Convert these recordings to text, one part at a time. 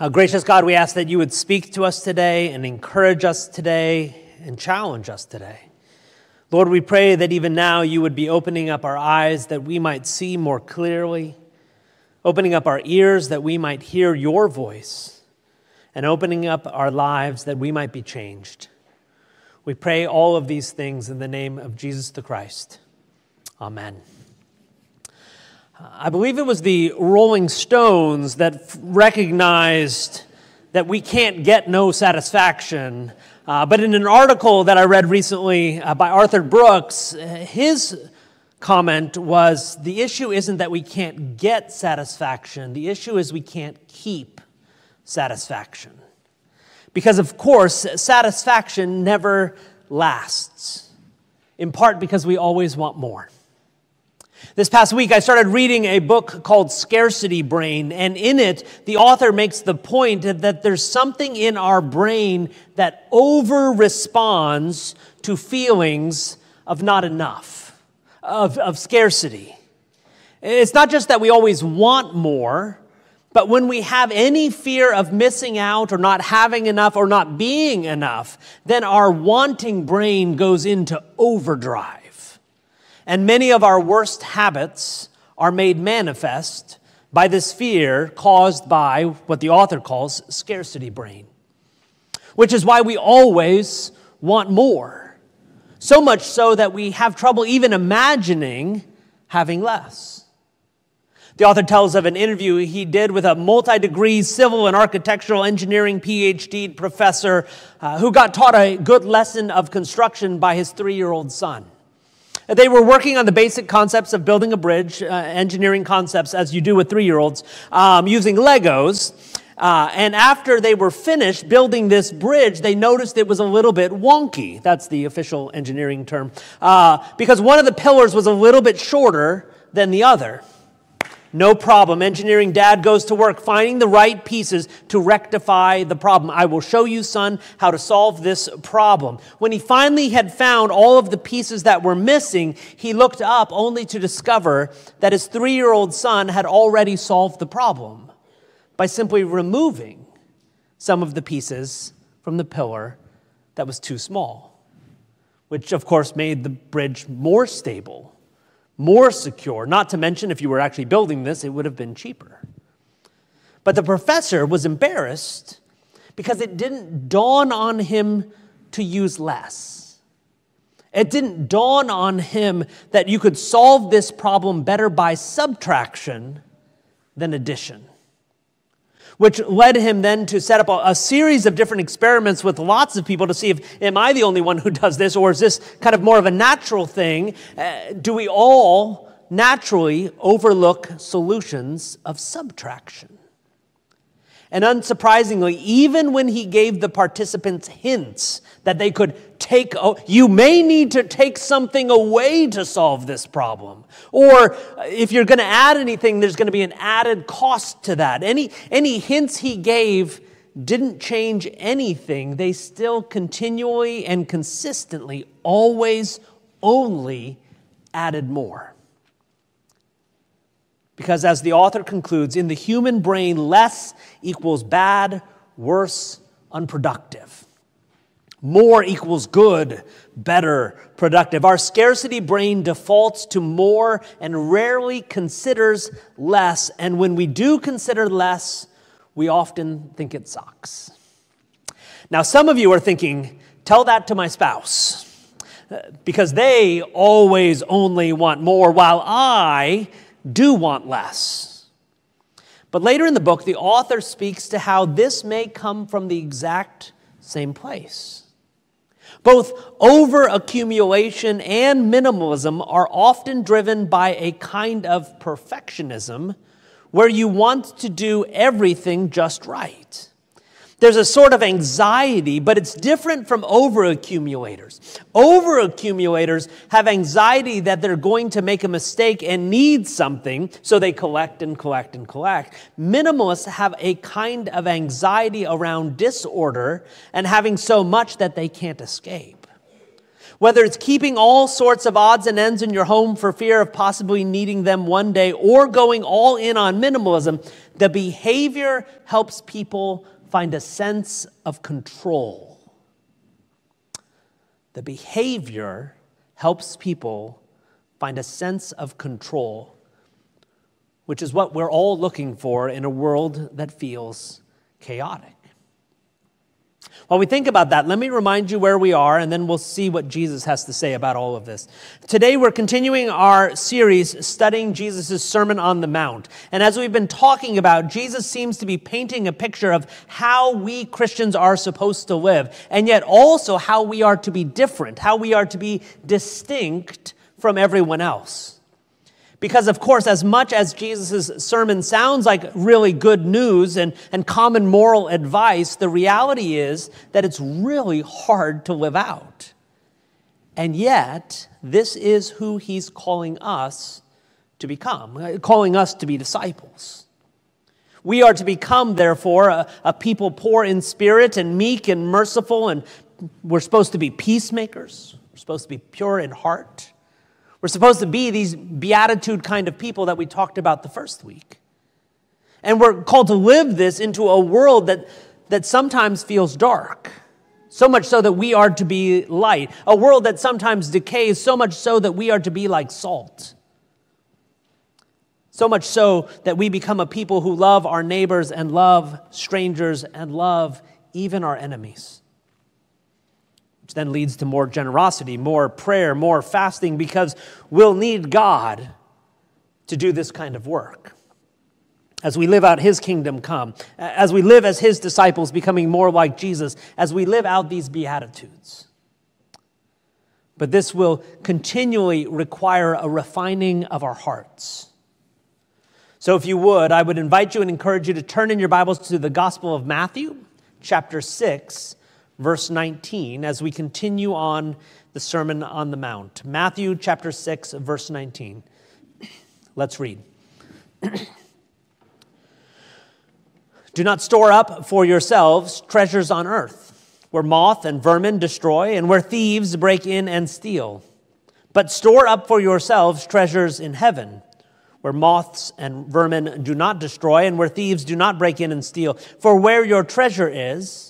Uh, gracious God, we ask that you would speak to us today and encourage us today and challenge us today. Lord, we pray that even now you would be opening up our eyes that we might see more clearly, opening up our ears that we might hear your voice, and opening up our lives that we might be changed. We pray all of these things in the name of Jesus the Christ. Amen. I believe it was the Rolling Stones that recognized that we can't get no satisfaction uh, but in an article that I read recently uh, by Arthur Brooks, uh, his comment was the issue isn't that we can't get satisfaction, the issue is we can't keep satisfaction. Because, of course, satisfaction never lasts, in part because we always want more. This past week, I started reading a book called Scarcity Brain, and in it, the author makes the point that there's something in our brain that over responds to feelings of not enough, of, of scarcity. It's not just that we always want more, but when we have any fear of missing out or not having enough or not being enough, then our wanting brain goes into overdrive. And many of our worst habits are made manifest by this fear caused by what the author calls scarcity brain, which is why we always want more. So much so that we have trouble even imagining having less. The author tells of an interview he did with a multi degree civil and architectural engineering PhD professor uh, who got taught a good lesson of construction by his three year old son. They were working on the basic concepts of building a bridge, uh, engineering concepts, as you do with three year olds, um, using Legos. Uh, and after they were finished building this bridge, they noticed it was a little bit wonky. That's the official engineering term. Uh, because one of the pillars was a little bit shorter than the other. No problem. Engineering dad goes to work finding the right pieces to rectify the problem. I will show you, son, how to solve this problem. When he finally had found all of the pieces that were missing, he looked up only to discover that his three year old son had already solved the problem by simply removing some of the pieces from the pillar that was too small, which of course made the bridge more stable more secure. Not to mention, if you were actually building this, it would have been cheaper. But the professor was embarrassed because it didn't dawn on him to use less. It didn't dawn on him that you could solve this problem better by subtraction than addition which led him then to set up a, a, series of different experiments with lots of people to see if am I the only one who does this, or is this kind of more of a natural thing? Uh, do we all naturally overlook solutions of subtraction? And unsurprisingly, even when he gave the participants hints that they could take, you may need to take something away to solve this problem. Or uh, if you're going to add anything, there's going to be an added cost to that. Any, any hints he gave didn't change anything. They still continually and consistently, always only added more. Because as the author concludes, in the human brain, less equals bad, worse, unproductive. More equals good, better, productive. Our scarcity brain defaults to more and rarely considers less. And when we do consider less, we often think it sucks. Now, some of you are thinking, tell that to my spouse, because they always only want more, while I do want less. But later in the book, the author speaks to how this may come from the exact same place. Both over accumulation and minimalism are often driven by a kind of perfectionism where you want to do everything just right. There's a sort of anxiety, but it's different from overaccumulators. Overaccumulators have anxiety that they're going to make a mistake and need something, so they collect and collect and collect. Minimalists have a kind of anxiety around disorder and having so much that they can't escape. Whether it's keeping all sorts of odds and ends in your home for fear of possibly needing them one day or going all in on minimalism, the behavior helps people find a sense of control. The behavior helps people find a sense of control, which is what we're all looking for in a world that feels chaotic. While we think about that, let me remind you where we are, and then we'll see what Jesus has to say about all of this. Today, we're continuing our series studying Jesus' Sermon on the Mount. And as we've been talking about, Jesus seems to be painting a picture of how we Christians are supposed to live, and yet also how we are to be different, how we are to be distinct from everyone else. Because, of course, as much as Jesus' sermon sounds like really good news and, and common moral advice, the reality is that it's really hard to live out. And yet, this is who he's calling us to become, uh, calling us to be disciples. We are to become, therefore, a, a people poor in spirit and meek and merciful, and we're supposed to be peacemakers. We're supposed to be pure in heart. We're supposed to be these beatitude kind of people that we talked about the first week. And we're called to live this into a world that, that sometimes feels dark, so much so that we are to be light. A world that sometimes decays, so much so that we are to be like salt. So much so that we become a people who love our neighbors and love strangers and love even our enemies which then leads to more generosity, more prayer, more fasting, because we'll need God to do this kind of work. As we live out His kingdom come, as we live as His disciples, becoming more like Jesus, as we live out these Beatitudes. But this will continually require a refining of our hearts. So, if you would, I would invite you and encourage you to turn in your Bibles to the Gospel of Matthew, chapter 6 verse 19, as we continue on the Sermon on the Mount. Matthew chapter 6, verse 19. Let's read. Do not store up for yourselves treasures on earth, where moth and vermin destroy, and where thieves break in and steal. But store up for yourselves treasures in heaven, where moths and vermin do not destroy, and where thieves do not break in and steal. For where your treasure is,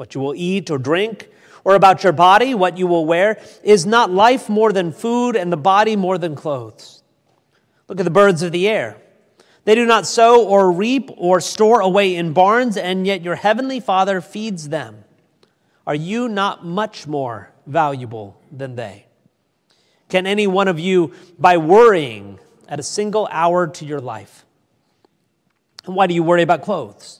what you will eat or drink, or about your body, what you will wear? Is not life more than food and the body more than clothes? Look at the birds of the air. They do not sow or reap or store away in barns, and yet your heavenly Father feeds them. Are you not much more valuable than they? Can any one of you, by worrying, add a single hour to your life? And why do you worry about clothes?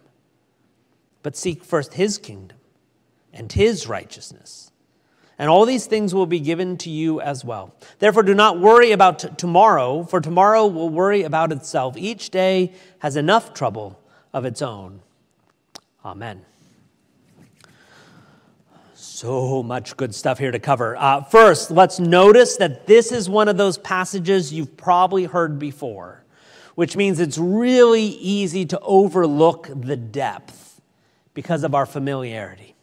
but seek first his kingdom and his righteousness. And all these things will be given to you as well. Therefore, do not worry about t- tomorrow, for tomorrow will worry about itself. Each day has enough trouble of its own. Amen. So much good stuff here to cover. Uh, first, let's notice that this is one of those passages you've probably heard before, which means it's really easy to overlook the depth because of our familiarity.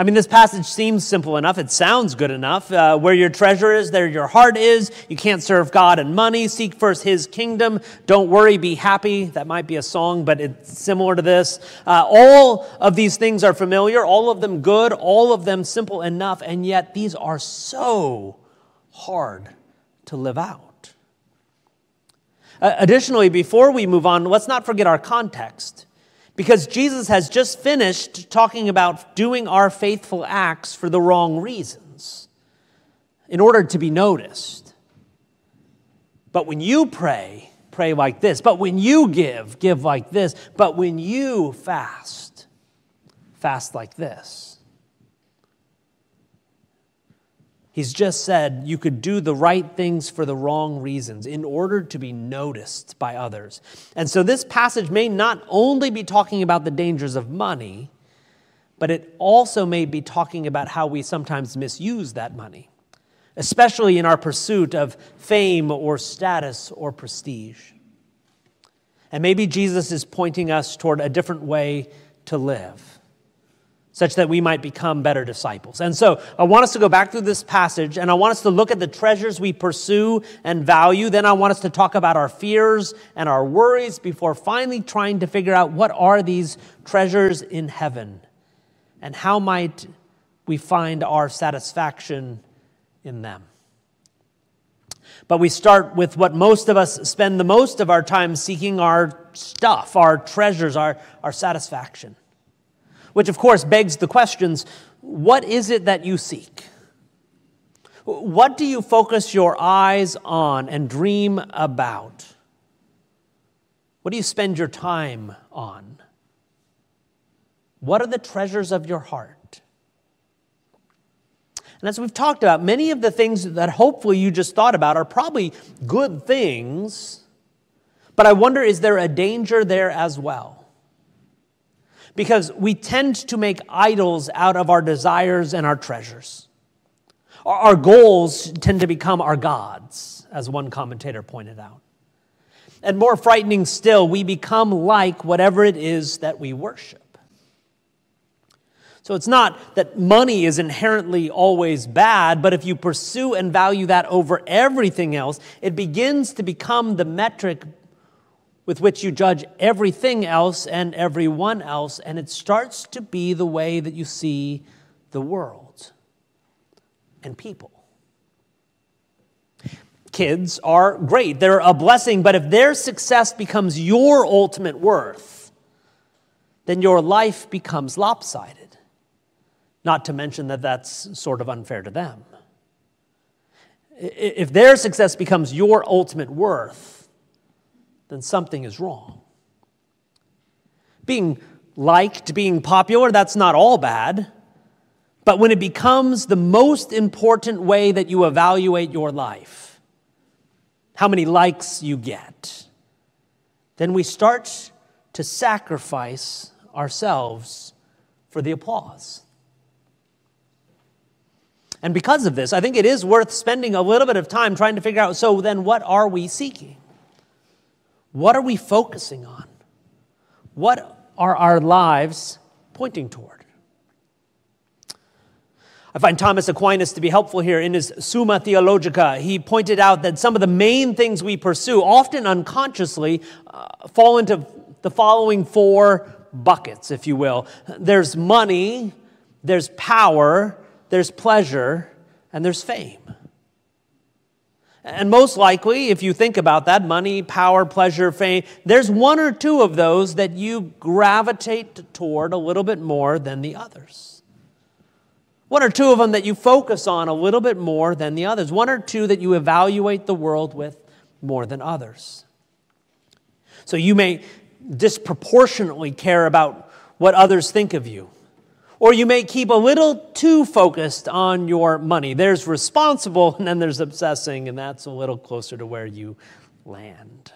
I mean, this passage seems simple enough. It sounds good enough. Uh, where your treasure is, there your heart is. You can't serve God and money. Seek first His kingdom. Don't worry, be happy. That might be a song, but it's similar to this. Uh, all of these things are familiar, all of them good, all of them simple enough, and yet these are so hard to live out. Uh, additionally, before we move on, let's not forget our context. Because Jesus has just finished talking about doing our faithful acts for the wrong reasons, in order to be noticed. But when you pray, pray like this. But when you give, give like this. But when you fast, fast like this. He's just said you could do the right things for the wrong reasons in order to be noticed by others. And so this passage may not only be talking about the dangers of money, but it also may be talking about how we sometimes misuse that money, especially in our pursuit of fame or status or prestige. And maybe Jesus is pointing us toward a different way to live such that we might become better disciples. And so I want us to go back through this passage and I want us to look at the treasures we pursue and value. Then I want us to talk about our fears and our worries before finally trying to figure out what are these treasures in heaven and how might we find our satisfaction in them. But we start with what most of us spend the most of our time seeking our stuff, our treasures, our, our satisfaction. Which, of course, begs the questions what is it that you seek? What do you focus your eyes on and dream about? What do you spend your time on? What are the treasures of your heart? And as we've talked about, many of the things that hopefully you just thought about are probably good things, but I wonder is there a danger there as well? Because we tend to make idols out of our desires and our treasures. Our goals tend to become our gods, as one commentator pointed out. And more frightening still, we become like whatever it is that we worship. So it's not that money is inherently always bad, but if you pursue and value that over everything else, it begins to become the metric with which you judge everything else and everyone else, and it starts to be the way that you see the world and people. Kids are great, they're a blessing, but if their success becomes your ultimate worth, then your life becomes lopsided. Not to mention that that's sort of unfair to them. If their success becomes your ultimate worth, then something is wrong. Being liked, being popular, that's not all bad. But when it becomes the most important way that you evaluate your life, how many likes you get, then we start to sacrifice ourselves for the applause. And because of this, I think it is worth spending a little bit of time trying to figure out so then what are we seeking? What are we focusing on? What are our lives pointing toward? I find Thomas Aquinas to be helpful here in his Summa Theologica. He pointed out that some of the main things we pursue, often unconsciously, uh, fall into the following four buckets, if you will there's money, there's power, there's pleasure, and there's fame. And most likely, if you think about that money, power, pleasure, fame there's one or two of those that you gravitate toward a little bit more than the others. One or two of them that you focus on a little bit more than the others. One or two that you evaluate the world with more than others. So you may disproportionately care about what others think of you or you may keep a little too focused on your money. There's responsible, and then there's obsessing, and that's a little closer to where you land.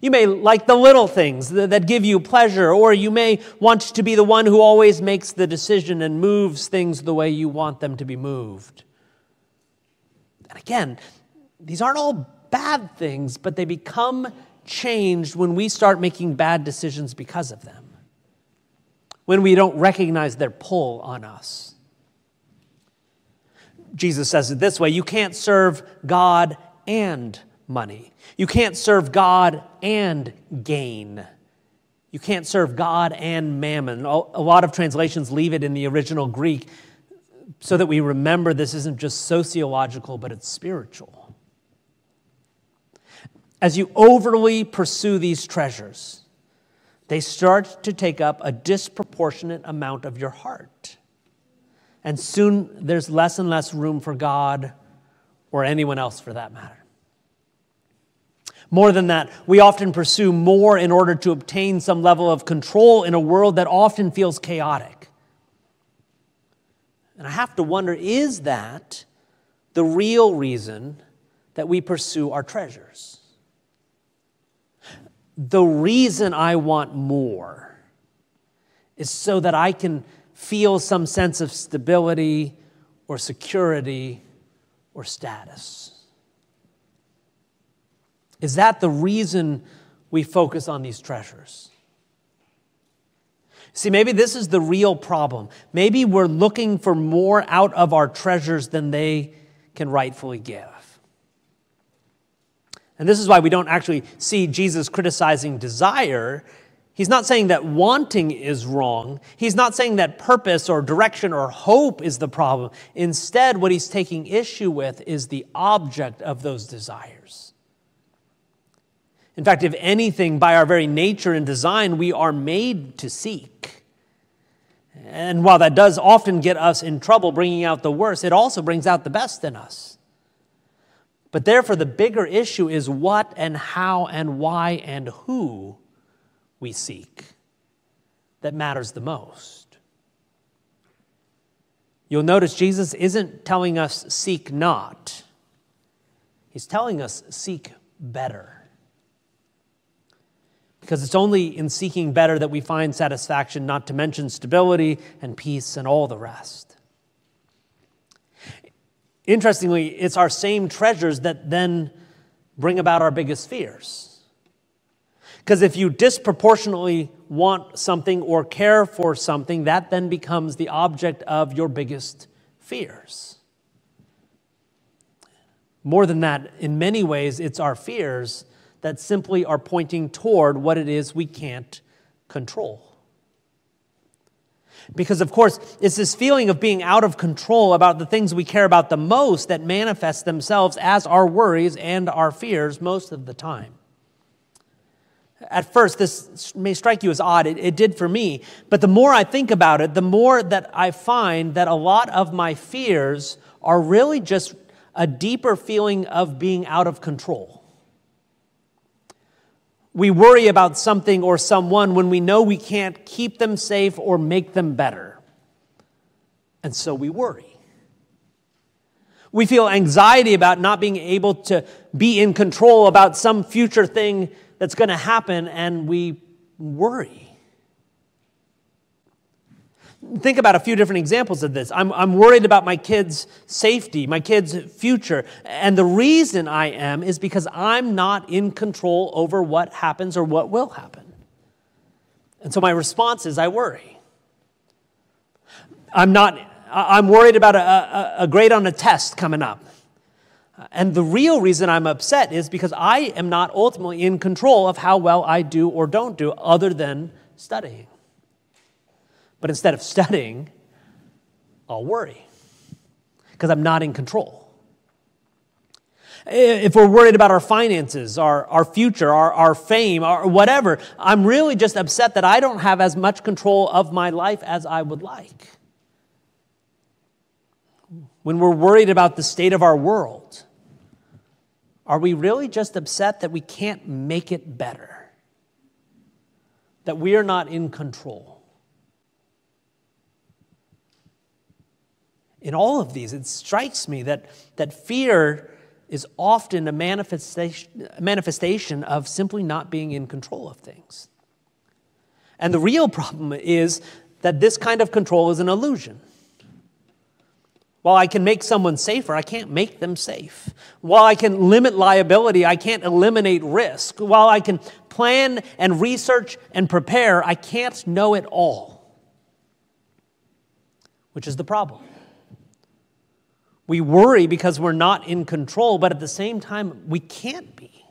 You may like the little things that give you pleasure, or you may want to be the one who always makes the decision and moves things the way you want them to be moved. And again, these aren't all bad things, but they become changed when we start making bad decisions because of them when we don't recognize their pull on us. Jesus says it this way you can't serve God and money. You can't serve God and gain. You can't serve God and mammon. A lot of translations leave it in the original Greek so that we remember this isn't just sociological, but it's spiritual. As you overly pursue these treasures, they start to take up a disproportionate amount of your heart. And soon there's less and less room for God or anyone else for that matter. More than that, we often pursue more in order to obtain some level of control in a world that often feels chaotic. And I have to wonder is that the real reason that we pursue our treasures? The reason I want more is so that I can feel some sense of stability or security or status. Is that the reason we focus on these treasures? See, maybe this is the real problem. Maybe we're looking for more out of our treasures than they can rightfully give. And this is why we don't actually see Jesus criticizing desire. He's not saying that wanting is wrong. He's not saying that purpose or direction or hope is the problem. Instead, what he's taking issue with is the object of those desires. In fact, if anything, by our very nature and design, we are made to seek. And while that does often get us in trouble, bringing out the worst, it also brings out the best in us. But therefore, the bigger issue is what and how and why and who we seek that matters the most. You'll notice Jesus isn't telling us seek not, He's telling us seek better. Because it's only in seeking better that we find satisfaction, not to mention stability and peace and all the rest. Interestingly, it's our same treasures that then bring about our biggest fears. Because if you disproportionately want something or care for something, that then becomes the object of your biggest fears. More than that, in many ways, it's our fears that simply are pointing toward what it is we can't control. Because, of course, it's this feeling of being out of control about the things we care about the most that manifest themselves as our worries and our fears most of the time. At first, this may strike you as odd. It, it, did for me. But the more I think about it, the more that I find that a lot of my fears are really just a deeper feeling of being out of control. We worry about something or someone when we know we can't keep them safe or make them better. And so we worry. We feel anxiety about not being able to be in control about some future thing that's going to happen, and we worry. Think about a few different examples of this. I'm, I'm worried about my kids' safety, my kids' future. And the reason I am is because I'm not in control over what happens or what will happen. And so my response is I worry. I'm not, I'm worried about a, a, a grade on a test coming up. And the real reason I'm upset is because I am not ultimately in control of how well I do or don't do, other than studying. But instead of studying, I'll worry because I'm not in control. If we're worried about our finances, our, our future, our, our fame, or whatever, I'm really just upset that I don't have as much control of my life as I would like. When we're worried about the state of our world, are we really just upset that we can't make it better? That we are not in control? In all of these, it strikes me that, that fear is often a manifestation, manifestation of simply not being in control of things. And the real problem is that this kind of control is an illusion. While I can make someone safer, I can't make them safe. While I can limit liability, I can't eliminate risk. While I can plan and research and prepare, I can't know it all, which is the problem. We worry because we're not in control, but at the same time, we can't be.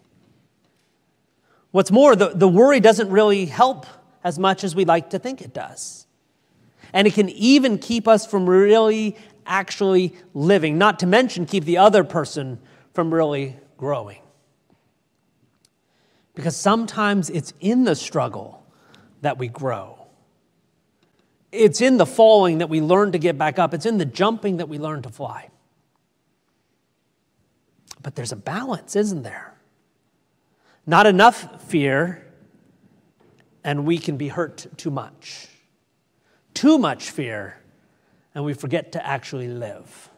What's more, the, the worry doesn't really help as much as we like to think it does. And it can even keep us from really actually living, not to mention keep the other person from really growing. Because sometimes it's in the struggle that we grow. It's in the falling that we learn to get back up. It's in the jumping that we learn to fly. But there's a balance, isn't there? Not enough fear, and we can be hurt too much. Too much fear, and we forget to actually live.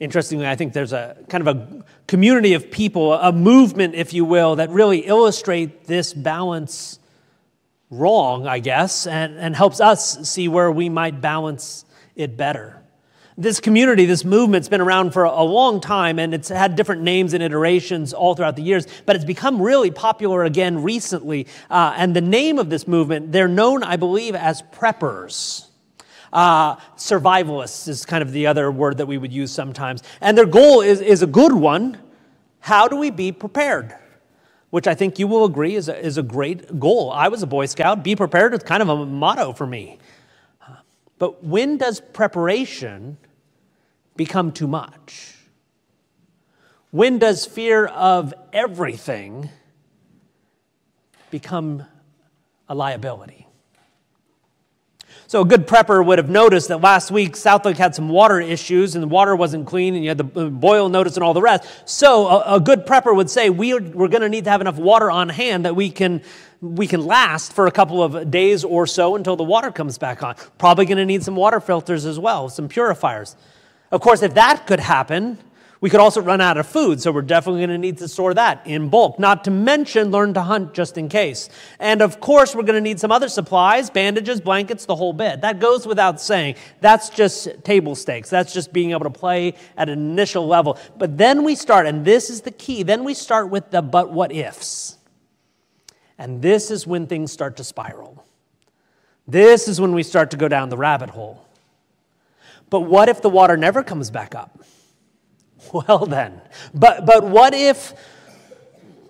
Interestingly, I think there's a kind of a community of people, a movement, if you will, that really illustrate this balance wrong, I guess, and, and helps us see where we might balance it better. This community, this movement's been around for a long time and it's had different names and iterations all throughout the years, but it's become really popular again recently. Uh, and the name of this movement, they're known, I believe, as preppers. Uh, survivalists is kind of the other word that we would use sometimes. And their goal is, is a good one. How do we be prepared? Which I think you will agree is a, is a great goal. I was a Boy Scout. Be prepared is kind of a motto for me. But when does preparation become too much? When does fear of everything become a liability? So a good prepper would have noticed that last week Southlake had some water issues and the water wasn't clean and you had the boil notice and all the rest. So a, a good prepper would say we are, we're going to need to have enough water on hand that we can we can last for a couple of days or so until the water comes back on. Probably going to need some water filters as well, some purifiers. Of course, if that could happen, we could also run out of food, so we're definitely going to need to store that in bulk, not to mention learn to hunt just in case. And of course, we're going to need some other supplies bandages, blankets, the whole bit. That goes without saying. That's just table stakes. That's just being able to play at an initial level. But then we start, and this is the key, then we start with the but what ifs. And this is when things start to spiral. This is when we start to go down the rabbit hole. But what if the water never comes back up? Well, then. But, but what if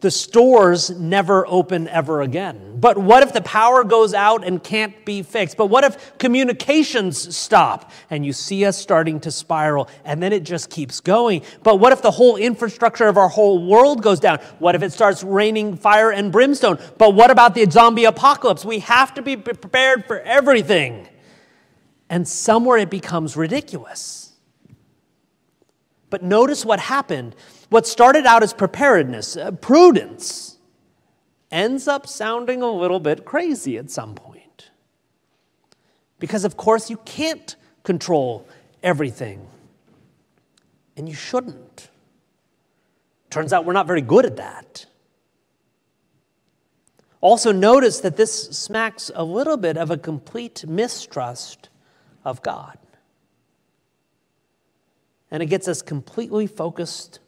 the stores never open ever again? But what if the power goes out and can't be fixed? But what if communications stop and you see us starting to spiral and then it just keeps going? But what if the whole infrastructure of our whole world goes down? What if it starts raining fire and brimstone? But what about the zombie apocalypse? We have to be prepared for everything. And somewhere it becomes ridiculous. But notice what happened. What started out as preparedness, uh, prudence, ends up sounding a little bit crazy at some point. Because, of course, you can't control everything, and you shouldn't. Turns out we're not very good at that. Also, notice that this smacks a little bit of a complete mistrust of God and it gets us completely focused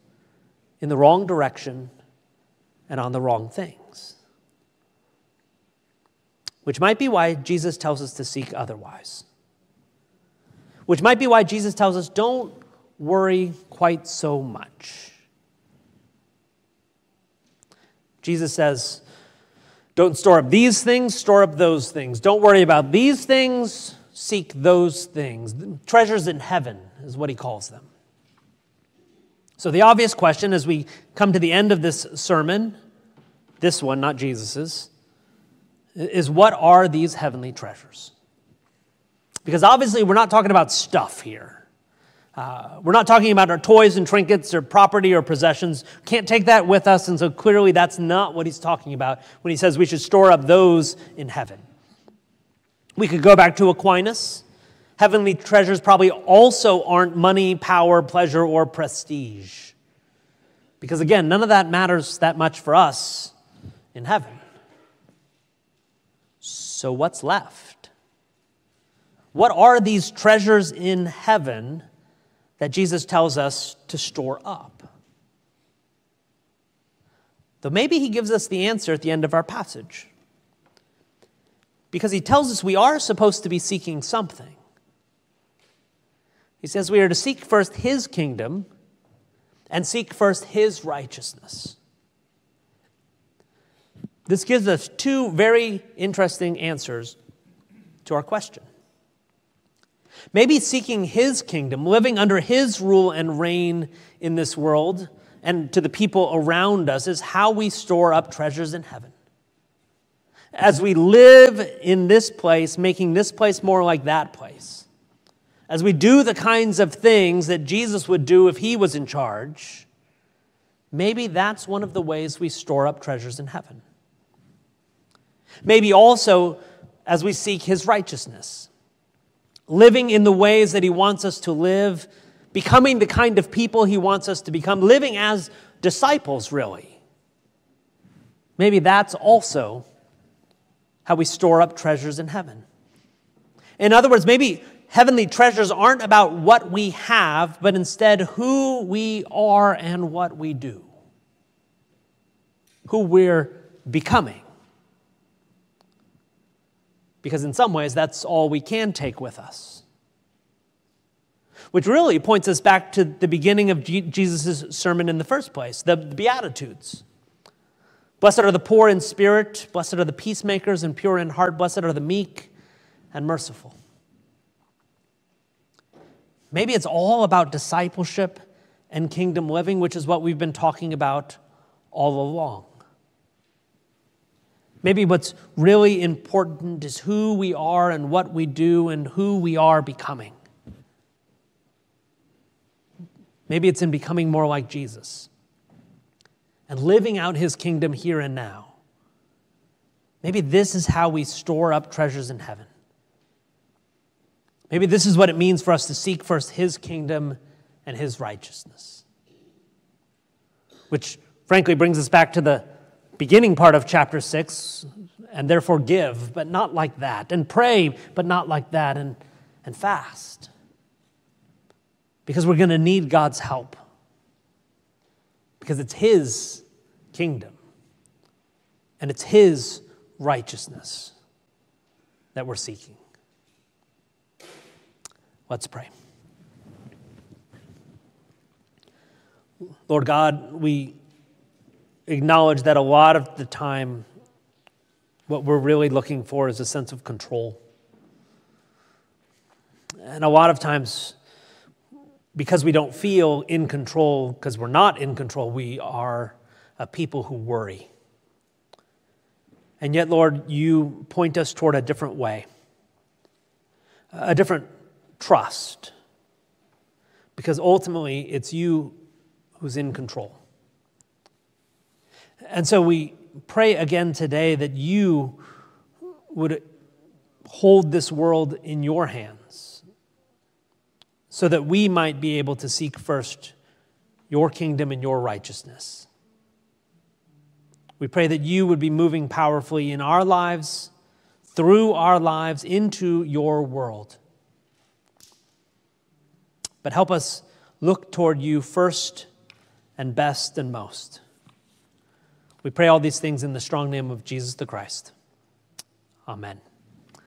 in the wrong direction and on the wrong things. Which might be why Jesus tells us to seek otherwise. Which might be why Jesus tells us don't worry quite so much. Jesus says, don't store up these things, store up those things. Don't worry about these things, seek those things. Treasures in heaven is what he calls them. So, the obvious question as we come to the end of this sermon, this one, not Jesus's, is what are these heavenly treasures? Because obviously, we're not talking about stuff here. Uh, we're not talking about our toys and trinkets or property or possessions. Can't take that with us, and so clearly that's not what he's talking about when he says we should store up those in heaven. We could go back to Aquinas Heavenly treasures probably also aren't money, power, pleasure, or prestige. Because again, none of that matters that much for us in heaven. So, what's left? What are these treasures in heaven that Jesus tells us to store up? Though maybe he gives us the answer at the end of our passage. Because he tells us we are supposed to be seeking something. He says we are to seek first his kingdom and seek first his righteousness. This gives us two very interesting answers to our question. Maybe seeking His kingdom, living under His rule and reign in this world and to the people around us is how we store up treasures in heaven. As we live in this place, making this place more like that place, as we do the kinds of things that Jesus would do if He was in charge, maybe that's one of the ways we store up treasures in heaven. Maybe also as we seek His righteousness living in the ways that He wants us to live, becoming the kind of people He wants us to become, living as disciples, really. Maybe that's also how we store up treasures in heaven. In other words, maybe heavenly treasures aren't about what we have, but instead who we are and what we do, who we're becoming because in some ways that's all we can take with us. Which really points us back to the beginning of Jesus' sermon in the first place, the Beatitudes. Blessed are the poor in spirit, blessed are the peacemakers and pure in heart, blessed are the meek and merciful. Maybe it's all about discipleship and kingdom living, which is what we've been talking about all along. Maybe what's really important is who we are and what we do and who we are becoming. Maybe it's in becoming more like Jesus and living out his kingdom here and now. Maybe this is how we store up treasures in heaven. Maybe this is what it means for us to seek first his kingdom and his righteousness. Which, frankly, brings us back to the beginning part of chapter 6, and therefore give, but not like that, and pray, but not like that, and, and fast. Because we're going to need God's help. Because it's His kingdom, and it's His righteousness that we're seeking. Let's pray. Lord God, we acknowledge that a lot of the time, what we're really looking for is a sense of control. And a lot of times, because we don't feel in control, because we're not in control, we are a people who worry. And yet, Lord, you point us toward a different way, a different trust, because ultimately it's you who's in control. And so we pray again today that you would hold this world in your hands so that we might be able to seek first your kingdom and your righteousness. We pray that you would be moving powerfully in our lives, through our lives, into your world. But help us look toward you first and best and most. We pray all these things in the strong name of Jesus the Christ. Amen.